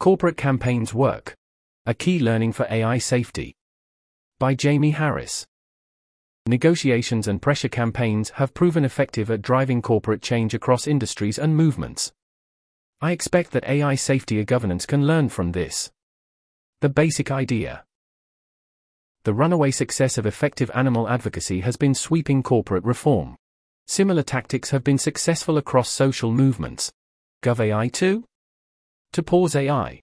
Corporate Campaigns Work. A Key Learning for AI Safety. By Jamie Harris. Negotiations and pressure campaigns have proven effective at driving corporate change across industries and movements. I expect that AI safety and governance can learn from this. The basic idea. The runaway success of effective animal advocacy has been sweeping corporate reform. Similar tactics have been successful across social movements. GovAI too? To pause AI.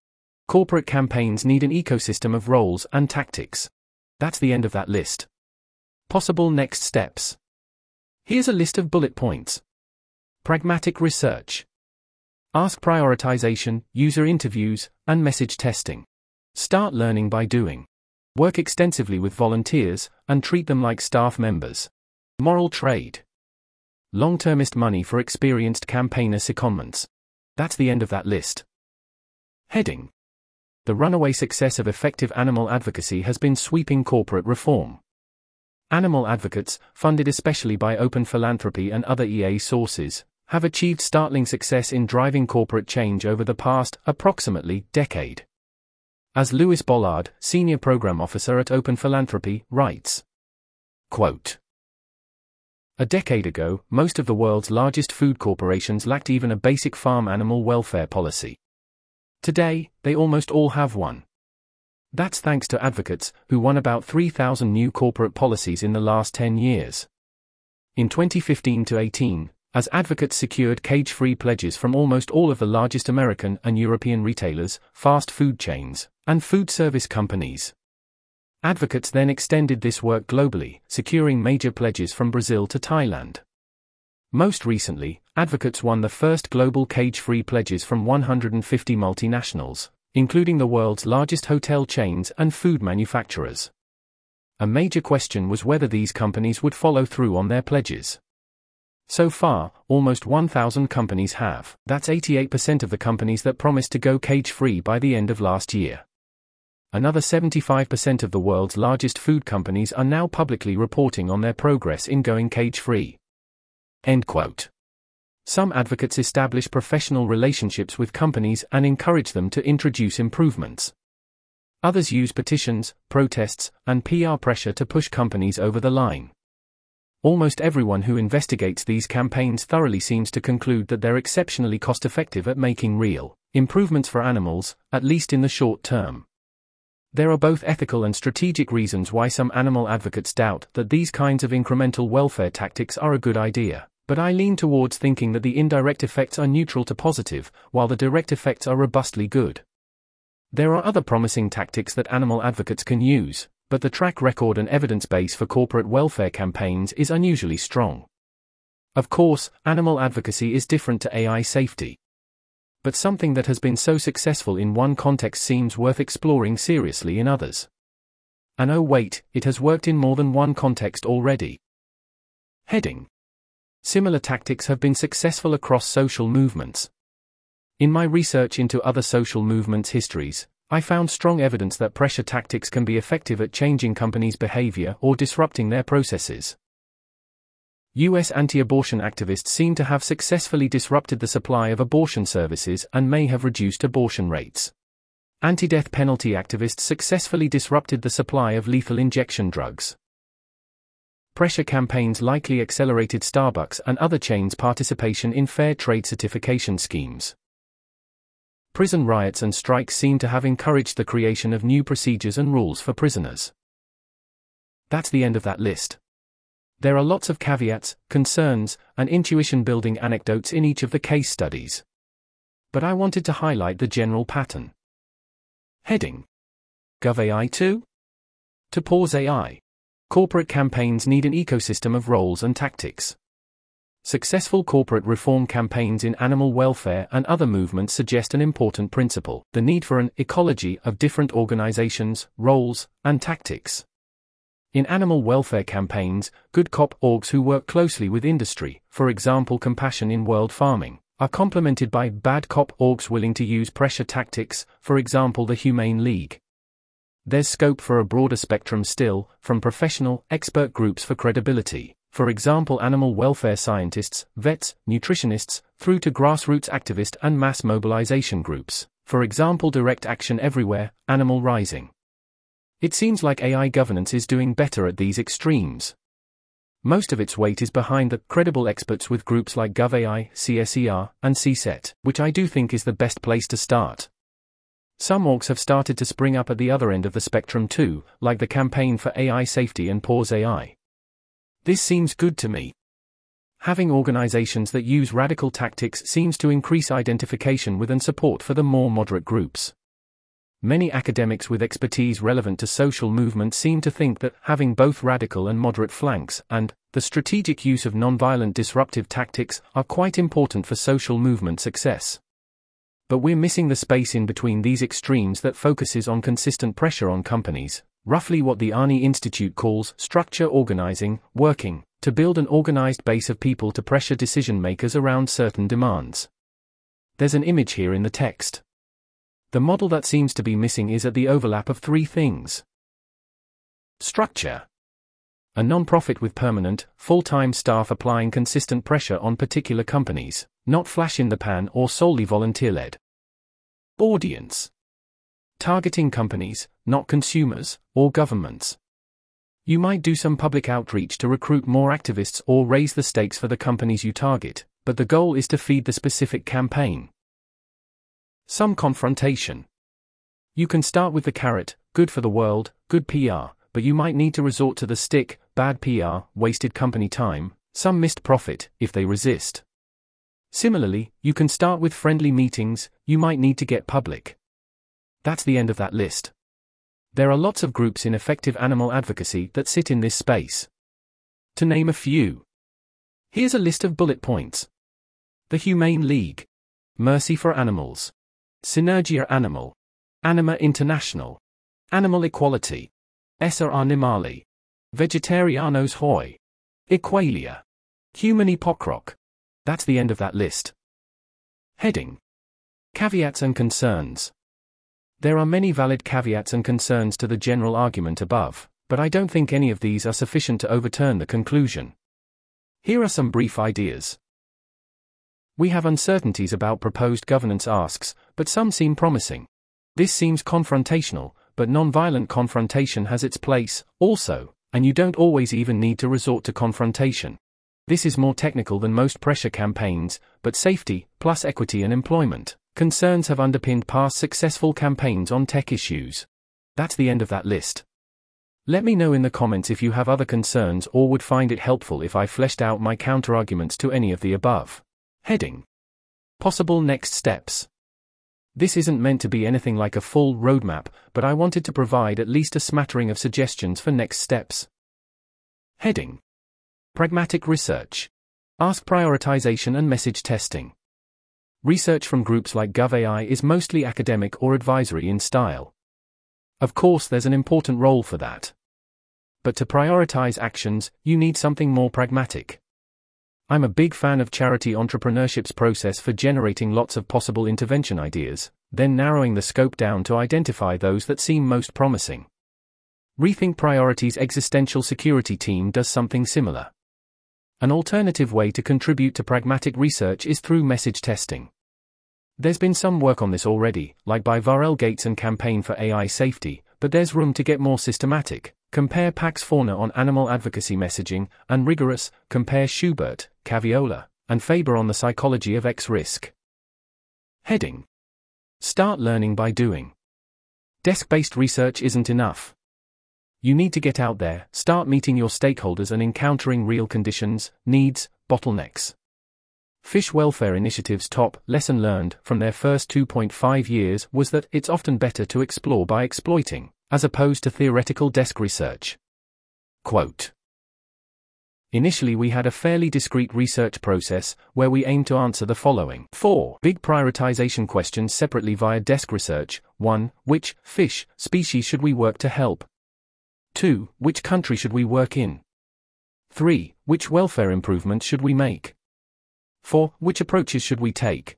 Corporate campaigns need an ecosystem of roles and tactics. That's the end of that list. Possible next steps. Here's a list of bullet points. Pragmatic research. Ask prioritization, user interviews, and message testing. Start learning by doing. Work extensively with volunteers, and treat them like staff members. Moral trade. Long termist money for experienced campaigner secondments. That's the end of that list. Heading The runaway success of effective animal advocacy has been sweeping corporate reform. Animal advocates, funded especially by open philanthropy and other EA sources, have achieved startling success in driving corporate change over the past, approximately, decade. As Lewis Bollard, Senior Program Officer at Open Philanthropy, writes quote, A decade ago, most of the world's largest food corporations lacked even a basic farm animal welfare policy. Today, they almost all have one. That's thanks to advocates, who won about 3,000 new corporate policies in the last 10 years. In 2015 to 18, as advocates secured cage free pledges from almost all of the largest American and European retailers, fast food chains, and food service companies. Advocates then extended this work globally, securing major pledges from Brazil to Thailand. Most recently, advocates won the first global cage free pledges from 150 multinationals, including the world's largest hotel chains and food manufacturers. A major question was whether these companies would follow through on their pledges. So far, almost 1,000 companies have. That's 88% of the companies that promised to go cage free by the end of last year. Another 75% of the world's largest food companies are now publicly reporting on their progress in going cage free. End quote. Some advocates establish professional relationships with companies and encourage them to introduce improvements. Others use petitions, protests, and PR pressure to push companies over the line. Almost everyone who investigates these campaigns thoroughly seems to conclude that they're exceptionally cost effective at making real improvements for animals, at least in the short term. There are both ethical and strategic reasons why some animal advocates doubt that these kinds of incremental welfare tactics are a good idea but I lean towards thinking that the indirect effects are neutral to positive, while the direct effects are robustly good. There are other promising tactics that animal advocates can use, but the track record and evidence base for corporate welfare campaigns is unusually strong. Of course, animal advocacy is different to AI safety. But something that has been so successful in one context seems worth exploring seriously in others. And oh, wait, it has worked in more than one context already. Heading Similar tactics have been successful across social movements. In my research into other social movements' histories, I found strong evidence that pressure tactics can be effective at changing companies' behavior or disrupting their processes. US anti abortion activists seem to have successfully disrupted the supply of abortion services and may have reduced abortion rates. Anti death penalty activists successfully disrupted the supply of lethal injection drugs pressure campaigns likely accelerated Starbucks and other chains' participation in fair trade certification schemes. Prison riots and strikes seem to have encouraged the creation of new procedures and rules for prisoners. That's the end of that list. There are lots of caveats, concerns, and intuition building anecdotes in each of the case studies. But I wanted to highlight the general pattern. Heading GovAI 2? To pause AI. Corporate campaigns need an ecosystem of roles and tactics. Successful corporate reform campaigns in animal welfare and other movements suggest an important principle the need for an ecology of different organizations, roles, and tactics. In animal welfare campaigns, good cop orgs who work closely with industry, for example, Compassion in World Farming, are complemented by bad cop orgs willing to use pressure tactics, for example, the Humane League there's scope for a broader spectrum still, from professional, expert groups for credibility, for example, animal welfare scientists, vets, nutritionists, through to grassroots activist and mass mobilization groups, For example, direct action everywhere, animal rising. It seems like AI governance is doing better at these extremes. Most of its weight is behind the credible experts with groups like GovAI, CSER, and CSET, which I do think is the best place to start. Some orgs have started to spring up at the other end of the spectrum too, like the Campaign for AI Safety and Pause AI. This seems good to me. Having organizations that use radical tactics seems to increase identification with and support for the more moderate groups. Many academics with expertise relevant to social movements seem to think that having both radical and moderate flanks, and the strategic use of nonviolent disruptive tactics, are quite important for social movement success. But we're missing the space in between these extremes that focuses on consistent pressure on companies, roughly what the Ayni Institute calls structure organizing, working, to build an organized base of people to pressure decision makers around certain demands. There's an image here in the text. The model that seems to be missing is at the overlap of three things. Structure. A non-profit with permanent, full-time staff applying consistent pressure on particular companies, not flash in the pan or solely volunteer-led. Audience. Targeting companies, not consumers, or governments. You might do some public outreach to recruit more activists or raise the stakes for the companies you target, but the goal is to feed the specific campaign. Some confrontation. You can start with the carrot, good for the world, good PR, but you might need to resort to the stick, bad PR, wasted company time, some missed profit, if they resist. Similarly, you can start with friendly meetings, you might need to get public. That's the end of that list. There are lots of groups in effective animal advocacy that sit in this space. To name a few. Here's a list of bullet points. The Humane League. Mercy for Animals. Synergia Animal. Anima International. Animal Equality. Essere Animali. Vegetarianos Hoy. Equalia. Humani Pokrok. That's the end of that list. Heading. Caveats and concerns. There are many valid caveats and concerns to the general argument above, but I don't think any of these are sufficient to overturn the conclusion. Here are some brief ideas. We have uncertainties about proposed governance asks, but some seem promising. This seems confrontational, but non-violent confrontation has its place, also, and you don't always even need to resort to confrontation. This is more technical than most pressure campaigns, but safety, plus equity and employment, concerns have underpinned past successful campaigns on tech issues. That's the end of that list. Let me know in the comments if you have other concerns or would find it helpful if I fleshed out my counterarguments to any of the above. Heading Possible next steps. This isn't meant to be anything like a full roadmap, but I wanted to provide at least a smattering of suggestions for next steps. Heading Pragmatic research. Ask prioritization and message testing. Research from groups like GovAI is mostly academic or advisory in style. Of course, there's an important role for that. But to prioritize actions, you need something more pragmatic. I'm a big fan of charity entrepreneurship's process for generating lots of possible intervention ideas, then narrowing the scope down to identify those that seem most promising. Rethink Priorities' existential security team does something similar. An alternative way to contribute to pragmatic research is through message testing. There's been some work on this already, like by Vael Gates and Campaign for AI Safety, but there's room to get more systematic. Compare Pax Fauna on animal advocacy messaging, and rigorous, compare Schubert, Caviola, and Faber on the psychology of X risk. Heading Start learning by doing. Desk based research isn't enough. You need to get out there, start meeting your stakeholders and encountering real conditions, needs, bottlenecks. Fish Welfare Initiative's top lesson learned from their first 2.5 years was that it's often better to explore by exploiting as opposed to theoretical desk research. Quote. Initially, we had a fairly discrete research process where we aimed to answer the following four big prioritization questions separately via desk research 1. Which fish species should we work to help? 2. Which country should we work in? 3. Which welfare improvements should we make? 4. Which approaches should we take?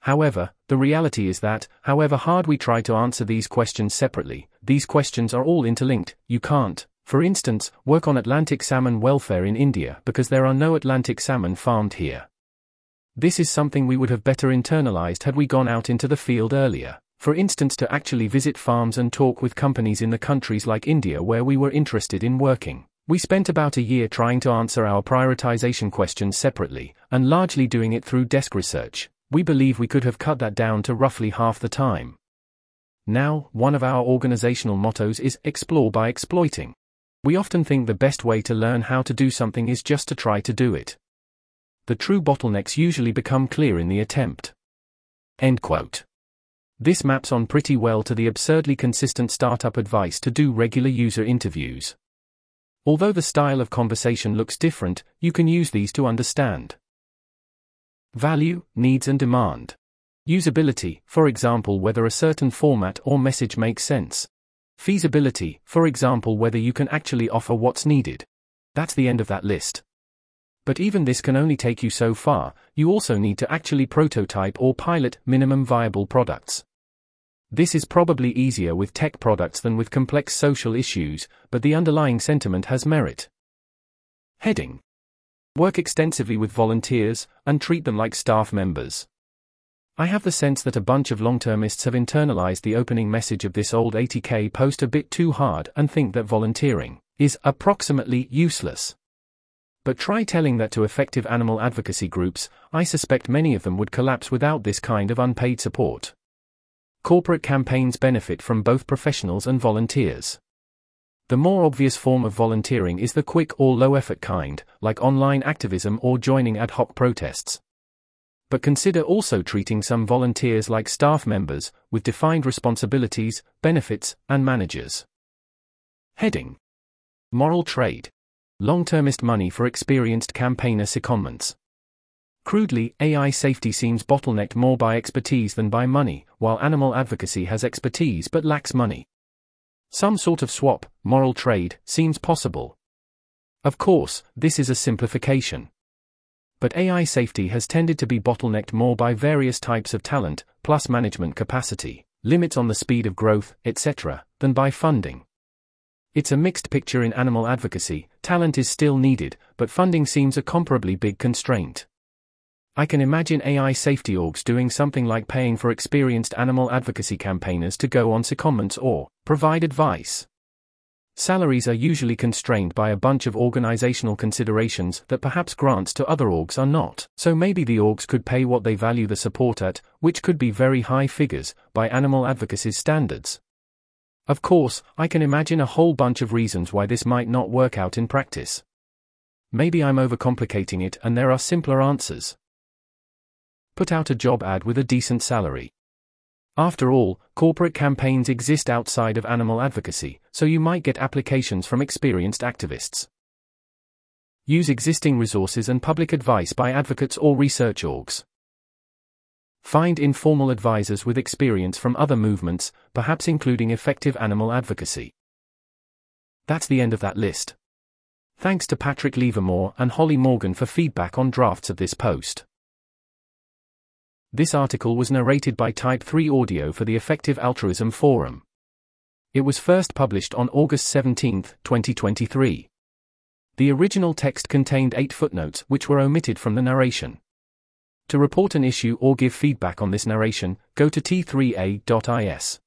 However, the reality is that, however hard we try to answer these questions separately, these questions are all interlinked. You can't, for instance, work on Atlantic salmon welfare in India because there are no Atlantic salmon farmed here. This is something we would have better internalized had we gone out into the field earlier, for instance, to actually visit farms and talk with companies in the countries like India where we were interested in working. We spent about a year trying to answer our prioritization questions separately, and largely doing it through desk research. We believe we could have cut that down to roughly half the time. Now, one of our organizational mottos is explore by exploiting. We often think the best way to learn how to do something is just to try to do it the true bottlenecks usually become clear in the attempt. End quote. This maps on pretty well to the absurdly consistent startup advice to do regular user interviews. Although the style of conversation looks different, you can use these to understand. Value, needs, and demand. Usability, for example, whether a certain format or message makes sense. Feasibility, for example, whether you can actually offer what's needed. That's the end of that list. But even this can only take you so far, you also need to actually prototype or pilot minimum viable products. This is probably easier with tech products than with complex social issues, but the underlying sentiment has merit. Heading Work extensively with volunteers, and treat them like staff members. I have the sense that a bunch of long termists have internalized the opening message of this old 80k post a bit too hard and think that volunteering is approximately useless. But try telling that to effective animal advocacy groups, I suspect many of them would collapse without this kind of unpaid support. Corporate campaigns benefit from both professionals and volunteers. The more obvious form of volunteering is the quick or low effort kind, like online activism or joining ad hoc protests. But consider also treating some volunteers like staff members, with defined responsibilities, benefits, and managers. Heading Moral Trade Long-termist money for experienced campaigner secondments. Crudely, AI safety seems bottlenecked more by expertise than by money, while animal advocacy has expertise but lacks money. Some sort of swap, moral trade, seems possible. Of course, this is a simplification. But AI safety has tended to be bottlenecked more by various types of talent, plus management capacity, limits on the speed of growth, etc., than by funding. It's a mixed picture in animal advocacy, talent is still needed, but funding seems a comparably big constraint. I can imagine AI safety orgs doing something like paying for experienced animal advocacy campaigners to go on secondments or provide advice. Salaries are usually constrained by a bunch of organizational considerations that perhaps grants to other orgs are not, so maybe the orgs could pay what they value the support at, which could be very high figures, by animal advocacy standards. Of course, I can imagine a whole bunch of reasons why this might not work out in practice. Maybe I'm overcomplicating it and there are simpler answers. Put out a job ad with a decent salary. After all, corporate campaigns exist outside of animal advocacy, so you might get applications from experienced activists. Use existing resources and public advice by advocates or research orgs. Find informal advisors with experience from other movements, perhaps including effective animal advocacy. That's the end of that list. Thanks to Patrick Levermore and Holly Morgan for feedback on drafts of this post. This article was narrated by Type 3 Audio for the Effective Altruism Forum. It was first published on August 17, 2023. The original text contained eight footnotes which were omitted from the narration. To report an issue or give feedback on this narration, go to t3a.is.